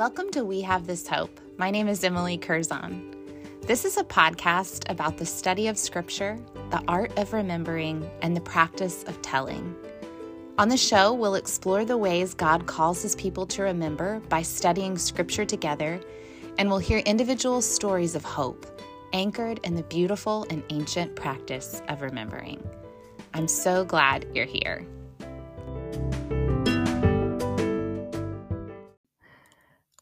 Welcome to We Have This Hope. My name is Emily Curzon. This is a podcast about the study of Scripture, the art of remembering, and the practice of telling. On the show, we'll explore the ways God calls his people to remember by studying Scripture together, and we'll hear individual stories of hope anchored in the beautiful and ancient practice of remembering. I'm so glad you're here.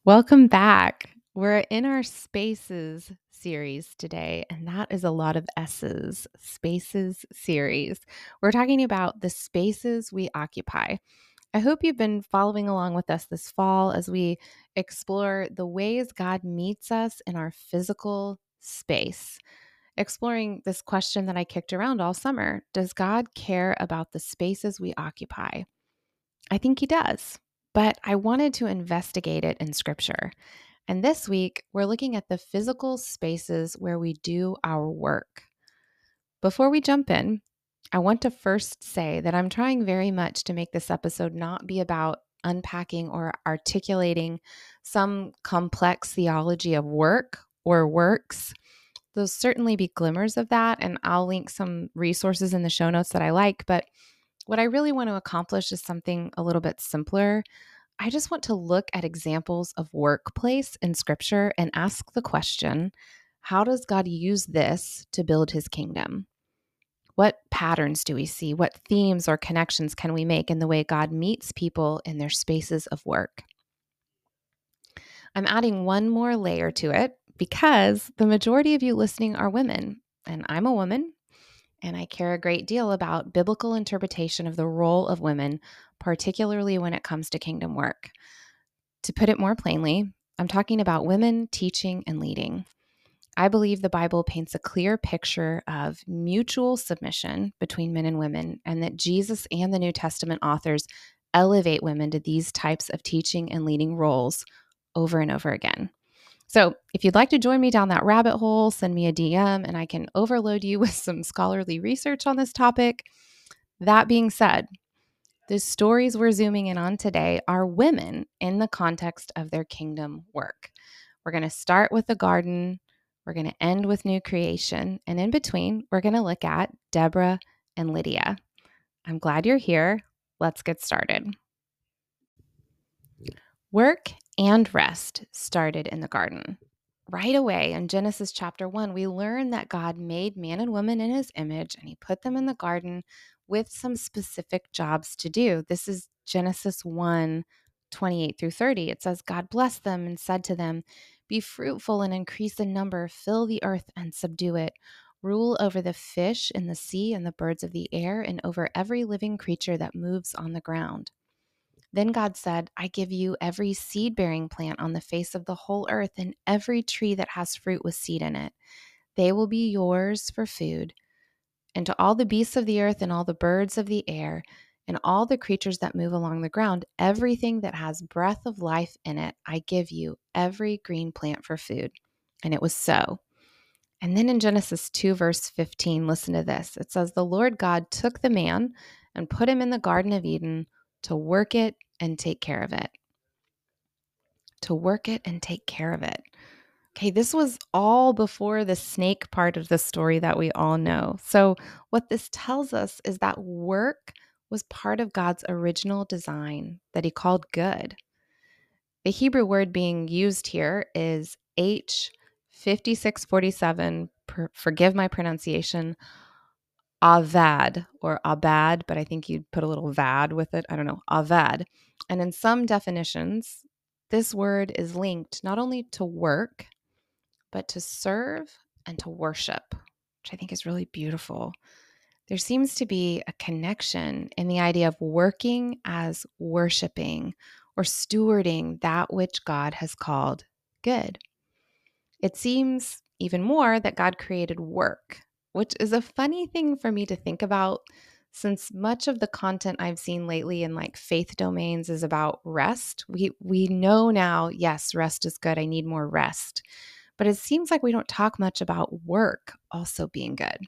Welcome back. We're in our Spaces series today, and that is a lot of S's. Spaces series. We're talking about the spaces we occupy. I hope you've been following along with us this fall as we explore the ways God meets us in our physical space. Exploring this question that I kicked around all summer Does God care about the spaces we occupy? I think He does but I wanted to investigate it in scripture. And this week, we're looking at the physical spaces where we do our work. Before we jump in, I want to first say that I'm trying very much to make this episode not be about unpacking or articulating some complex theology of work or works. There'll certainly be glimmers of that, and I'll link some resources in the show notes that I like. But what I really want to accomplish is something a little bit simpler. I just want to look at examples of workplace in scripture and ask the question how does God use this to build his kingdom? What patterns do we see? What themes or connections can we make in the way God meets people in their spaces of work? I'm adding one more layer to it because the majority of you listening are women, and I'm a woman, and I care a great deal about biblical interpretation of the role of women, particularly when it comes to kingdom work. To put it more plainly, I'm talking about women teaching and leading. I believe the Bible paints a clear picture of mutual submission between men and women, and that Jesus and the New Testament authors elevate women to these types of teaching and leading roles over and over again. So, if you'd like to join me down that rabbit hole, send me a DM and I can overload you with some scholarly research on this topic. That being said, the stories we're zooming in on today are women in the context of their kingdom work. We're going to start with the garden, we're going to end with new creation, and in between, we're going to look at Deborah and Lydia. I'm glad you're here. Let's get started. Work and rest started in the garden. Right away in Genesis chapter 1, we learn that God made man and woman in his image and he put them in the garden with some specific jobs to do. This is Genesis 1 28 through 30. It says, God blessed them and said to them, Be fruitful and increase in number, fill the earth and subdue it. Rule over the fish in the sea and the birds of the air, and over every living creature that moves on the ground. Then God said, I give you every seed bearing plant on the face of the whole earth and every tree that has fruit with seed in it. They will be yours for food. And to all the beasts of the earth and all the birds of the air and all the creatures that move along the ground, everything that has breath of life in it, I give you every green plant for food. And it was so. And then in Genesis 2, verse 15, listen to this. It says, The Lord God took the man and put him in the Garden of Eden to work it and take care of it. To work it and take care of it. Okay, this was all before the snake part of the story that we all know. So, what this tells us is that work was part of God's original design that He called good. The Hebrew word being used here is H5647, per, forgive my pronunciation, avad or abad, but I think you'd put a little vad with it. I don't know, avad. And in some definitions, this word is linked not only to work, but to serve and to worship, which I think is really beautiful. There seems to be a connection in the idea of working as worshiping or stewarding that which God has called good. It seems even more that God created work which is a funny thing for me to think about since much of the content I've seen lately in like faith domains is about rest. We we know now, yes, rest is good. I need more rest. But it seems like we don't talk much about work also being good.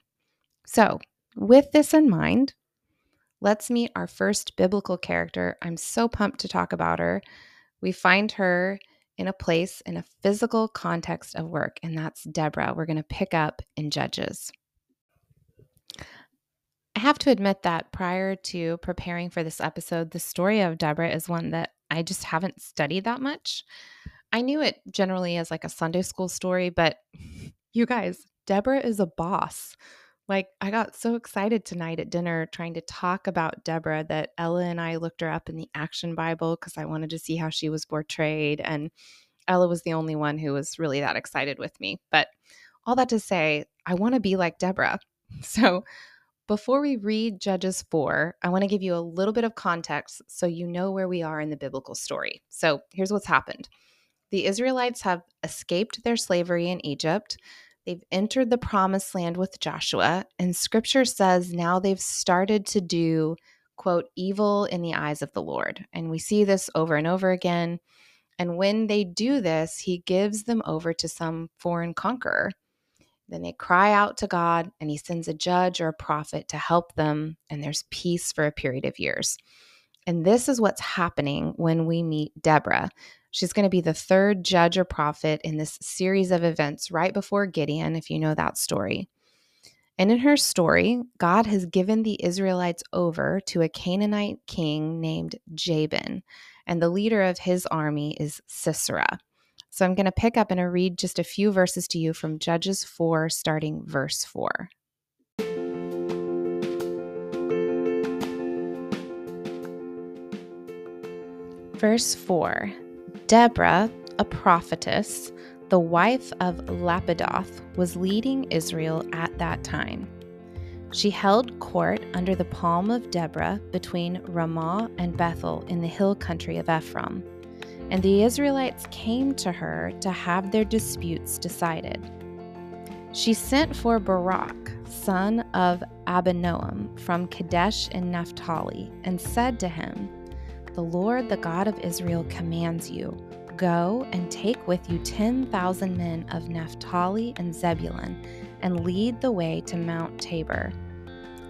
So, with this in mind, let's meet our first biblical character. I'm so pumped to talk about her. We find her in a place in a physical context of work, and that's Deborah. We're going to pick up in Judges. I have to admit that prior to preparing for this episode, the story of Deborah is one that I just haven't studied that much. I knew it generally as like a Sunday school story, but you guys, Deborah is a boss. Like, I got so excited tonight at dinner trying to talk about Deborah that Ella and I looked her up in the Action Bible because I wanted to see how she was portrayed. And Ella was the only one who was really that excited with me. But all that to say, I want to be like Deborah. So, before we read Judges 4, I want to give you a little bit of context so you know where we are in the biblical story. So, here's what's happened the Israelites have escaped their slavery in Egypt. They've entered the promised land with Joshua, and scripture says now they've started to do, quote, evil in the eyes of the Lord. And we see this over and over again. And when they do this, he gives them over to some foreign conqueror. Then they cry out to God, and he sends a judge or a prophet to help them, and there's peace for a period of years. And this is what's happening when we meet Deborah. She's going to be the third judge or prophet in this series of events right before Gideon, if you know that story. And in her story, God has given the Israelites over to a Canaanite king named Jabin, and the leader of his army is Sisera. So I'm going to pick up and read just a few verses to you from Judges 4, starting verse 4. Verse 4 Deborah, a prophetess, the wife of Lapidoth, was leading Israel at that time. She held court under the palm of Deborah between Ramah and Bethel in the hill country of Ephraim. And the Israelites came to her to have their disputes decided. She sent for Barak, son of Abinoam, from Kadesh in Naphtali, and said to him, the Lord, the God of Israel, commands you Go and take with you 10,000 men of Naphtali and Zebulun, and lead the way to Mount Tabor.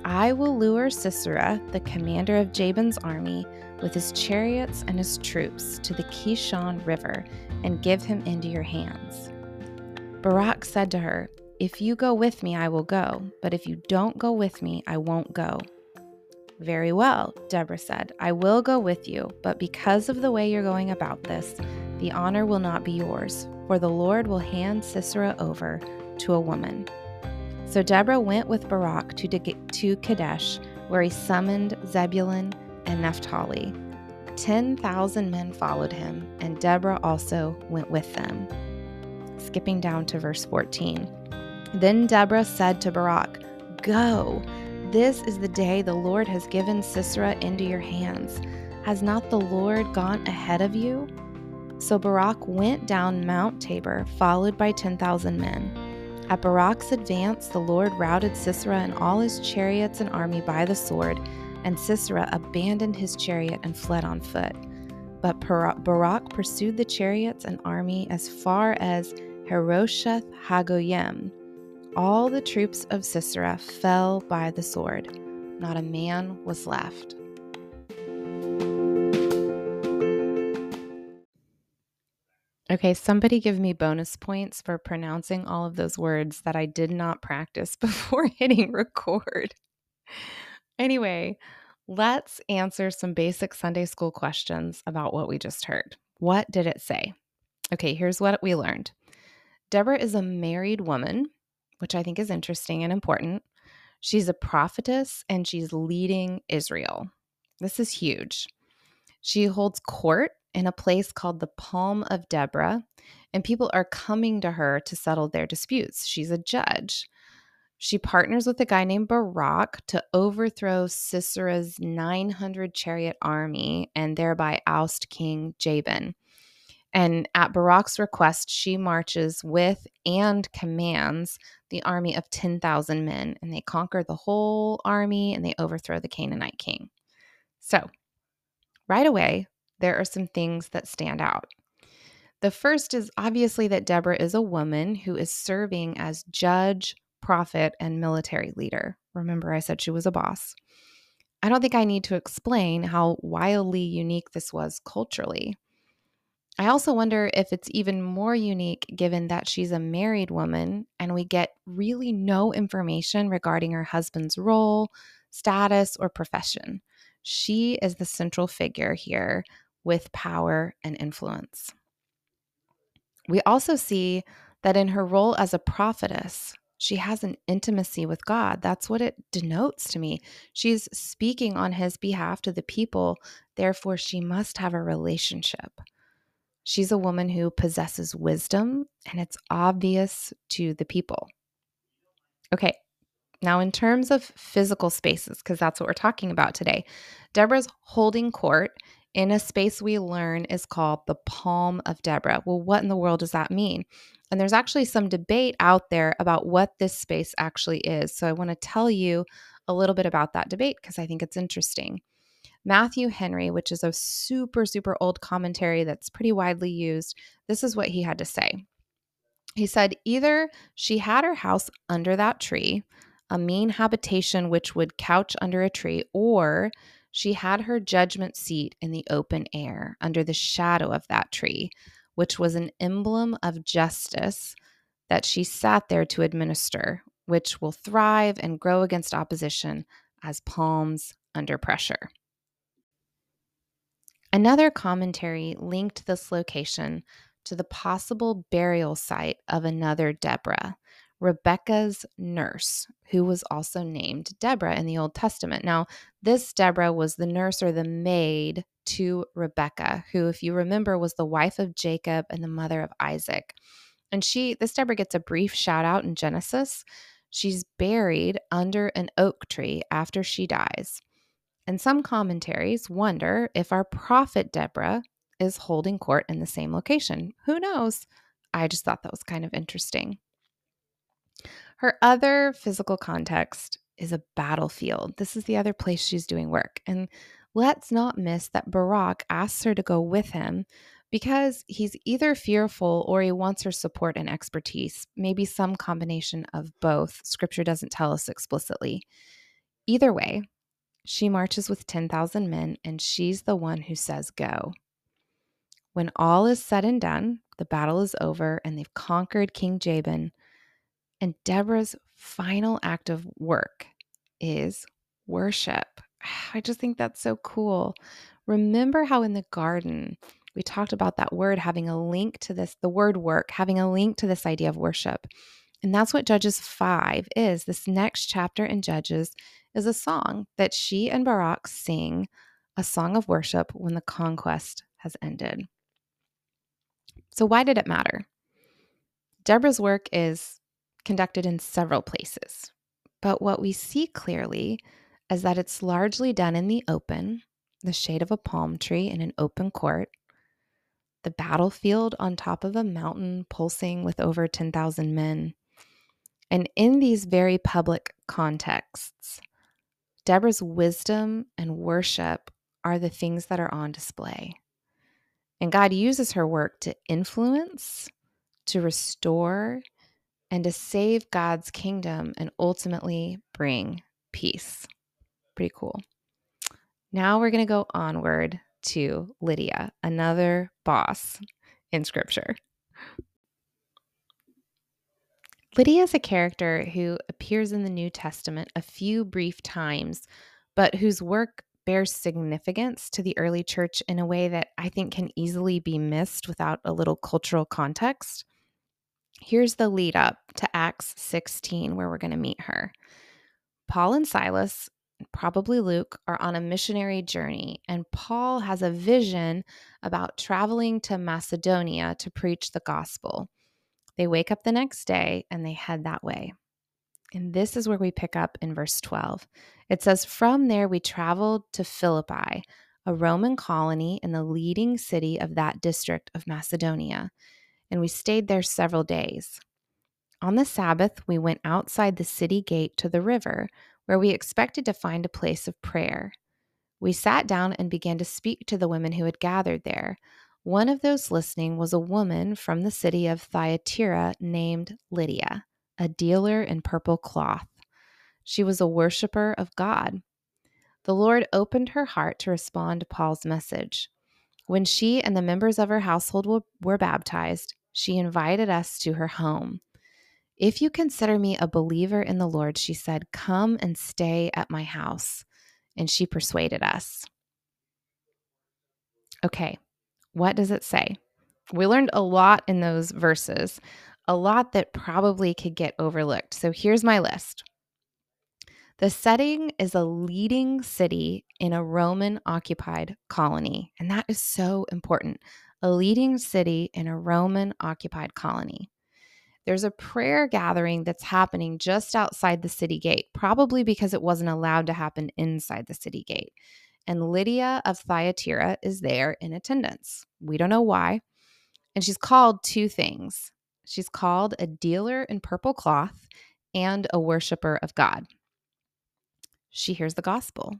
I will lure Sisera, the commander of Jabin's army, with his chariots and his troops to the Kishon River, and give him into your hands. Barak said to her, If you go with me, I will go, but if you don't go with me, I won't go. Very well, Deborah said. I will go with you, but because of the way you're going about this, the honor will not be yours, for the Lord will hand Sisera over to a woman. So Deborah went with Barak to, to Kadesh, where he summoned Zebulun and Naphtali. 10,000 men followed him, and Deborah also went with them. Skipping down to verse 14. Then Deborah said to Barak, Go this is the day the Lord has given Sisera into your hands. Has not the Lord gone ahead of you? So Barak went down Mount Tabor, followed by 10,000 men. At Barak's advance, the Lord routed Sisera and all his chariots and army by the sword, and Sisera abandoned his chariot and fled on foot. But Barak pursued the chariots and army as far as Harosheth Hagoyim, all the troops of Sisera fell by the sword. Not a man was left. Okay, somebody give me bonus points for pronouncing all of those words that I did not practice before hitting record. Anyway, let's answer some basic Sunday school questions about what we just heard. What did it say? Okay, here's what we learned Deborah is a married woman which I think is interesting and important. She's a prophetess and she's leading Israel. This is huge. She holds court in a place called the Palm of Deborah, and people are coming to her to settle their disputes. She's a judge. She partners with a guy named Barak to overthrow Sisera's 900 chariot army and thereby oust King Jabin. And at Barak's request, she marches with and commands the army of 10,000 men, and they conquer the whole army and they overthrow the Canaanite king. So, right away, there are some things that stand out. The first is obviously that Deborah is a woman who is serving as judge, prophet, and military leader. Remember, I said she was a boss. I don't think I need to explain how wildly unique this was culturally. I also wonder if it's even more unique given that she's a married woman and we get really no information regarding her husband's role, status, or profession. She is the central figure here with power and influence. We also see that in her role as a prophetess, she has an intimacy with God. That's what it denotes to me. She's speaking on his behalf to the people, therefore, she must have a relationship. She's a woman who possesses wisdom, and it's obvious to the people. Okay, now in terms of physical spaces, because that's what we're talking about today, Deborah's holding court in a space we learn is called the Palm of Deborah. Well, what in the world does that mean? And there's actually some debate out there about what this space actually is. So I want to tell you a little bit about that debate because I think it's interesting. Matthew Henry, which is a super, super old commentary that's pretty widely used, this is what he had to say. He said, either she had her house under that tree, a mean habitation which would couch under a tree, or she had her judgment seat in the open air under the shadow of that tree, which was an emblem of justice that she sat there to administer, which will thrive and grow against opposition as palms under pressure. Another commentary linked this location to the possible burial site of another Deborah, Rebecca's nurse, who was also named Deborah in the Old Testament. Now, this Deborah was the nurse or the maid to Rebecca, who, if you remember, was the wife of Jacob and the mother of Isaac. And she, this Deborah gets a brief shout out in Genesis. She's buried under an oak tree after she dies. And some commentaries wonder if our prophet Deborah is holding court in the same location. Who knows? I just thought that was kind of interesting. Her other physical context is a battlefield. This is the other place she's doing work. And let's not miss that Barak asks her to go with him because he's either fearful or he wants her support and expertise, maybe some combination of both. Scripture doesn't tell us explicitly. Either way, she marches with 10,000 men and she's the one who says go. When all is said and done, the battle is over and they've conquered King Jabin. And Deborah's final act of work is worship. I just think that's so cool. Remember how in the garden we talked about that word having a link to this, the word work, having a link to this idea of worship. And that's what Judges 5 is. This next chapter in Judges is a song that she and Barak sing, a song of worship when the conquest has ended. So, why did it matter? Deborah's work is conducted in several places, but what we see clearly is that it's largely done in the open, the shade of a palm tree in an open court, the battlefield on top of a mountain pulsing with over 10,000 men. And in these very public contexts, Deborah's wisdom and worship are the things that are on display. And God uses her work to influence, to restore, and to save God's kingdom and ultimately bring peace. Pretty cool. Now we're going to go onward to Lydia, another boss in scripture. Lydia is a character who appears in the New Testament a few brief times, but whose work bears significance to the early church in a way that I think can easily be missed without a little cultural context. Here's the lead up to Acts 16, where we're going to meet her. Paul and Silas, probably Luke, are on a missionary journey, and Paul has a vision about traveling to Macedonia to preach the gospel. They wake up the next day and they head that way. And this is where we pick up in verse 12. It says, From there we traveled to Philippi, a Roman colony in the leading city of that district of Macedonia, and we stayed there several days. On the Sabbath, we went outside the city gate to the river, where we expected to find a place of prayer. We sat down and began to speak to the women who had gathered there. One of those listening was a woman from the city of Thyatira named Lydia a dealer in purple cloth. She was a worshiper of God. The Lord opened her heart to respond to Paul's message. When she and the members of her household were, were baptized, she invited us to her home. If you consider me a believer in the Lord, she said, come and stay at my house. And she persuaded us. Okay, what does it say? We learned a lot in those verses, a lot that probably could get overlooked. So here's my list. The setting is a leading city in a Roman occupied colony, and that is so important. A leading city in a Roman occupied colony. There's a prayer gathering that's happening just outside the city gate, probably because it wasn't allowed to happen inside the city gate. And Lydia of Thyatira is there in attendance. We don't know why. And she's called two things she's called a dealer in purple cloth and a worshiper of God she hears the gospel.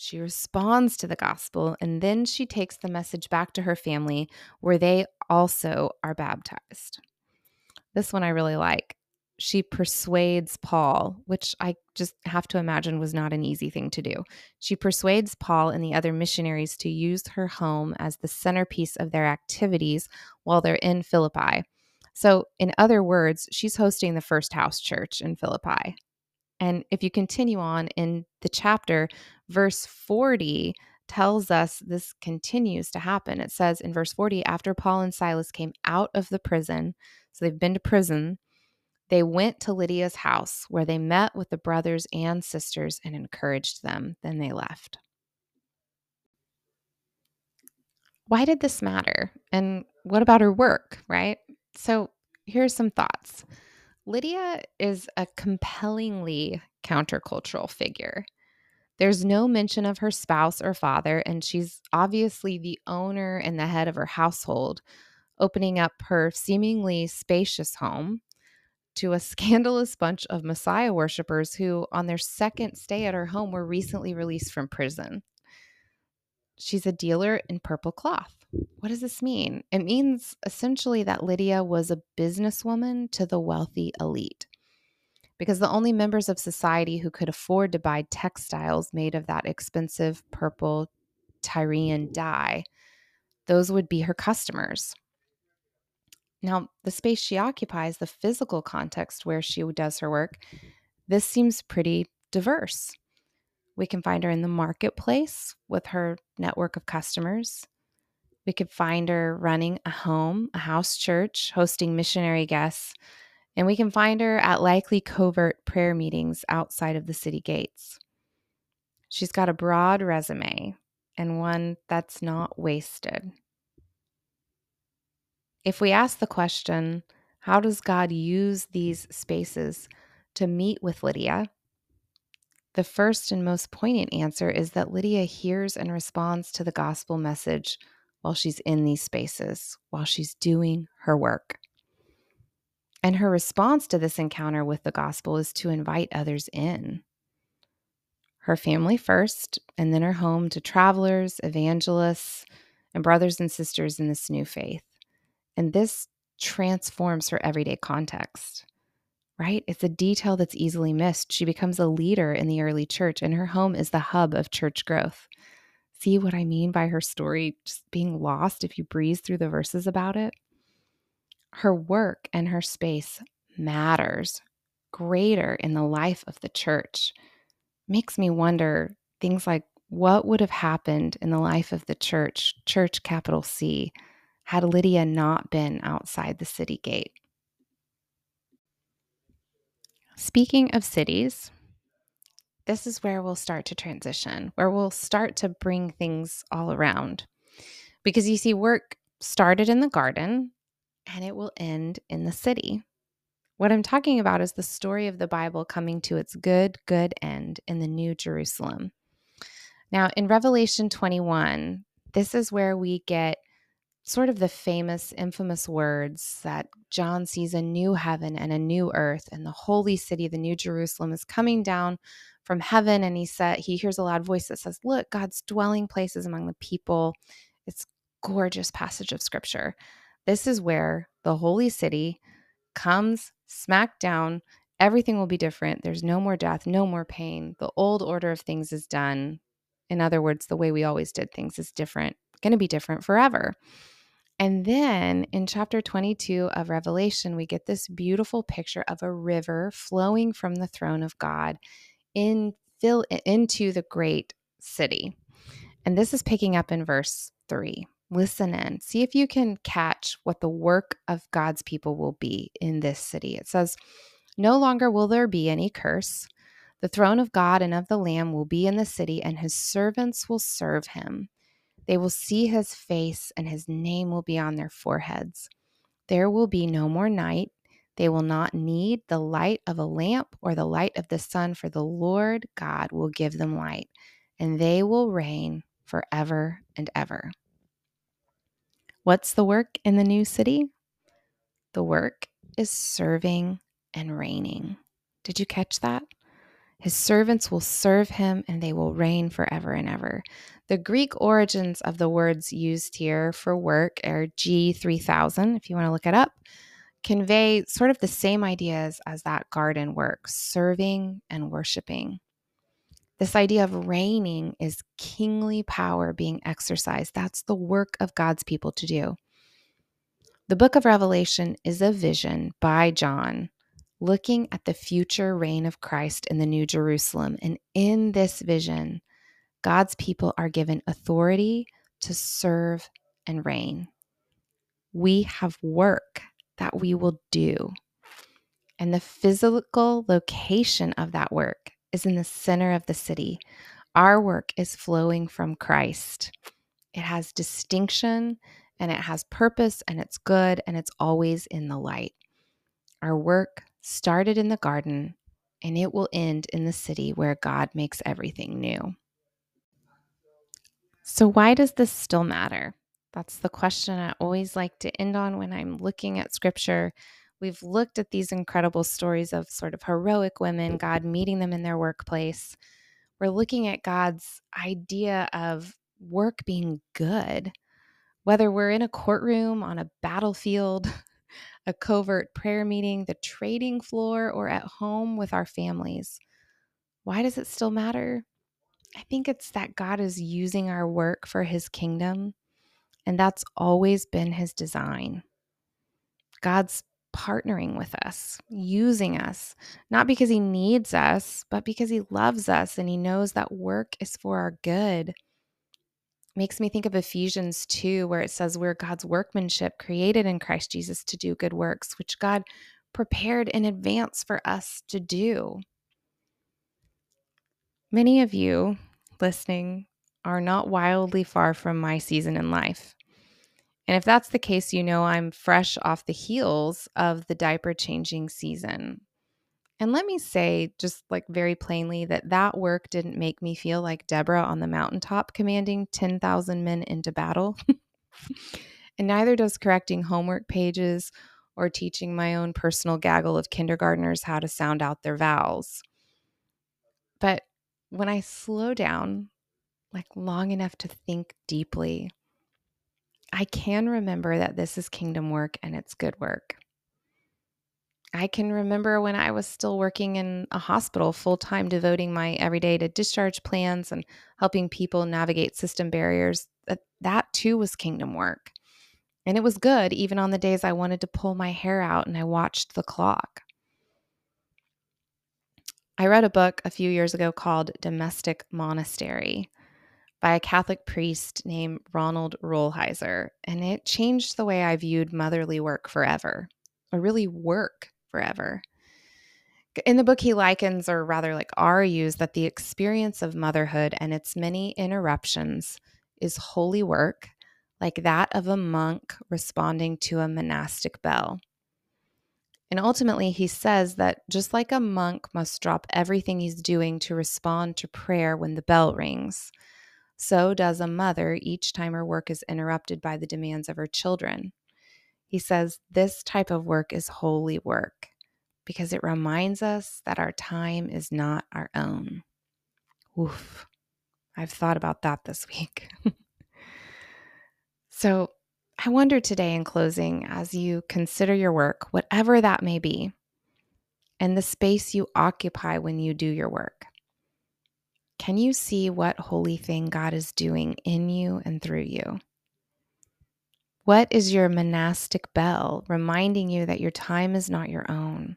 She responds to the gospel, and then she takes the message back to her family where they also are baptized. This one I really like. She persuades Paul, which I just have to imagine was not an easy thing to do. She persuades Paul and the other missionaries to use her home as the centerpiece of their activities while they're in Philippi. So, in other words, she's hosting the first house church in Philippi. And if you continue on in the chapter, verse 40 tells us this continues to happen. It says in verse 40 after Paul and Silas came out of the prison, so they've been to prison, they went to Lydia's house where they met with the brothers and sisters and encouraged them. Then they left. Why did this matter? And what about her work, right? So here's some thoughts. Lydia is a compellingly countercultural figure. There's no mention of her spouse or father, and she's obviously the owner and the head of her household, opening up her seemingly spacious home to a scandalous bunch of Messiah worshippers who, on their second stay at her home, were recently released from prison. She's a dealer in purple cloth. What does this mean? It means essentially that Lydia was a businesswoman to the wealthy elite. Because the only members of society who could afford to buy textiles made of that expensive purple Tyrian dye, those would be her customers. Now, the space she occupies, the physical context where she does her work, this seems pretty diverse. We can find her in the marketplace with her network of customers. We could find her running a home, a house church, hosting missionary guests, and we can find her at likely covert prayer meetings outside of the city gates. She's got a broad resume and one that's not wasted. If we ask the question, how does God use these spaces to meet with Lydia? The first and most poignant answer is that Lydia hears and responds to the gospel message while she's in these spaces, while she's doing her work. And her response to this encounter with the gospel is to invite others in. Her family first, and then her home to travelers, evangelists, and brothers and sisters in this new faith. And this transforms her everyday context, right? It's a detail that's easily missed. She becomes a leader in the early church, and her home is the hub of church growth. See what I mean by her story just being lost if you breeze through the verses about it? Her work and her space matters greater in the life of the church. Makes me wonder things like what would have happened in the life of the church, church capital C, had Lydia not been outside the city gate? Speaking of cities, this is where we'll start to transition, where we'll start to bring things all around. Because you see, work started in the garden and it will end in the city. What I'm talking about is the story of the Bible coming to its good, good end in the New Jerusalem. Now, in Revelation 21, this is where we get sort of the famous, infamous words that John sees a new heaven and a new earth, and the holy city, the New Jerusalem, is coming down from heaven. And he said, he hears a loud voice that says, Look, God's dwelling place is among the people. It's gorgeous passage of scripture. This is where the holy city comes smack down. Everything will be different. There's no more death, no more pain. The old order of things is done. In other words, the way we always did things is different. going to be different forever. And then in chapter 22 of Revelation, we get this beautiful picture of a river flowing from the throne of God in, fill, into the great city. And this is picking up in verse 3. Listen in. See if you can catch what the work of God's people will be in this city. It says, No longer will there be any curse. The throne of God and of the Lamb will be in the city, and his servants will serve him. They will see his face, and his name will be on their foreheads. There will be no more night. They will not need the light of a lamp or the light of the sun, for the Lord God will give them light, and they will reign forever and ever. What's the work in the new city? The work is serving and reigning. Did you catch that? His servants will serve him and they will reign forever and ever. The Greek origins of the words used here for work are G3000, if you want to look it up, convey sort of the same ideas as that garden work, serving and worshiping. This idea of reigning is kingly power being exercised. That's the work of God's people to do. The book of Revelation is a vision by John looking at the future reign of Christ in the New Jerusalem. And in this vision, God's people are given authority to serve and reign. We have work that we will do. And the physical location of that work is in the center of the city. Our work is flowing from Christ. It has distinction and it has purpose and it's good and it's always in the light. Our work started in the garden and it will end in the city where God makes everything new. So, why does this still matter? That's the question I always like to end on when I'm looking at scripture. We've looked at these incredible stories of sort of heroic women, mm-hmm. God meeting them in their workplace. We're looking at God's idea of work being good, whether we're in a courtroom, on a battlefield, a covert prayer meeting, the trading floor, or at home with our families. Why does it still matter? I think it's that God is using our work for his kingdom, and that's always been his design. God's partnering with us, using us, not because he needs us, but because he loves us and he knows that work is for our good makes me think of Ephesians 2, where it says, We're God's workmanship created in Christ Jesus to do good works, which God prepared in advance for us to do. Many of you listening are not wildly far from my season in life. And if that's the case, you know I'm fresh off the heels of the diaper changing season. And let me say, just like very plainly, that that work didn't make me feel like Deborah on the mountaintop commanding 10,000 men into battle. and neither does correcting homework pages or teaching my own personal gaggle of kindergartners how to sound out their vowels. But when I slow down, like long enough to think deeply, I can remember that this is kingdom work and it's good work. I can remember when I was still working in a hospital full time, devoting my everyday to discharge plans and helping people navigate system barriers. That, that too was kingdom work. And it was good even on the days I wanted to pull my hair out and I watched the clock. I read a book a few years ago called Domestic Monastery by a Catholic priest named Ronald Rolheiser, and it changed the way I viewed motherly work forever, or really work forever. In the book, he likens, or rather, like argues, that the experience of motherhood and its many interruptions is holy work, like that of a monk responding to a monastic bell. And ultimately, he says that just like a monk must drop everything he's doing to respond to prayer when the bell rings, so does a mother each time her work is interrupted by the demands of her children. He says this type of work is holy work because it reminds us that our time is not our own. Oof, I've thought about that this week. so, I wonder today in closing, as you consider your work, whatever that may be, and the space you occupy when you do your work, can you see what holy thing God is doing in you and through you? What is your monastic bell reminding you that your time is not your own,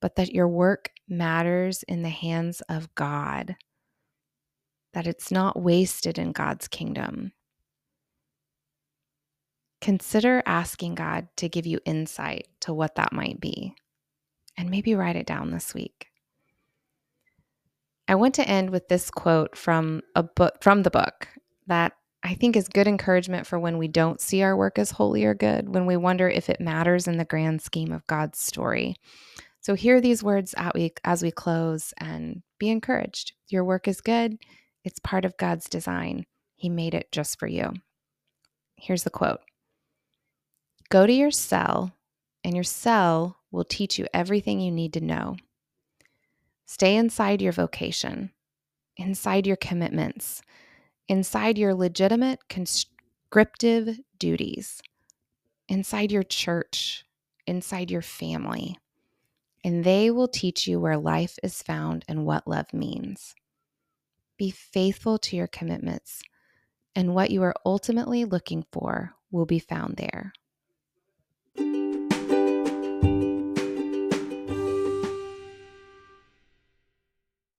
but that your work matters in the hands of God, that it's not wasted in God's kingdom? Consider asking God to give you insight to what that might be, and maybe write it down this week. I want to end with this quote from a book from the book that I think is good encouragement for when we don't see our work as holy or good, when we wonder if it matters in the grand scheme of God's story. So hear these words as we close and be encouraged. Your work is good. It's part of God's design. He made it just for you. Here's the quote Go to your cell, and your cell will teach you everything you need to know. Stay inside your vocation, inside your commitments, inside your legitimate conscriptive duties, inside your church, inside your family. And they will teach you where life is found and what love means. Be faithful to your commitments, and what you are ultimately looking for will be found there.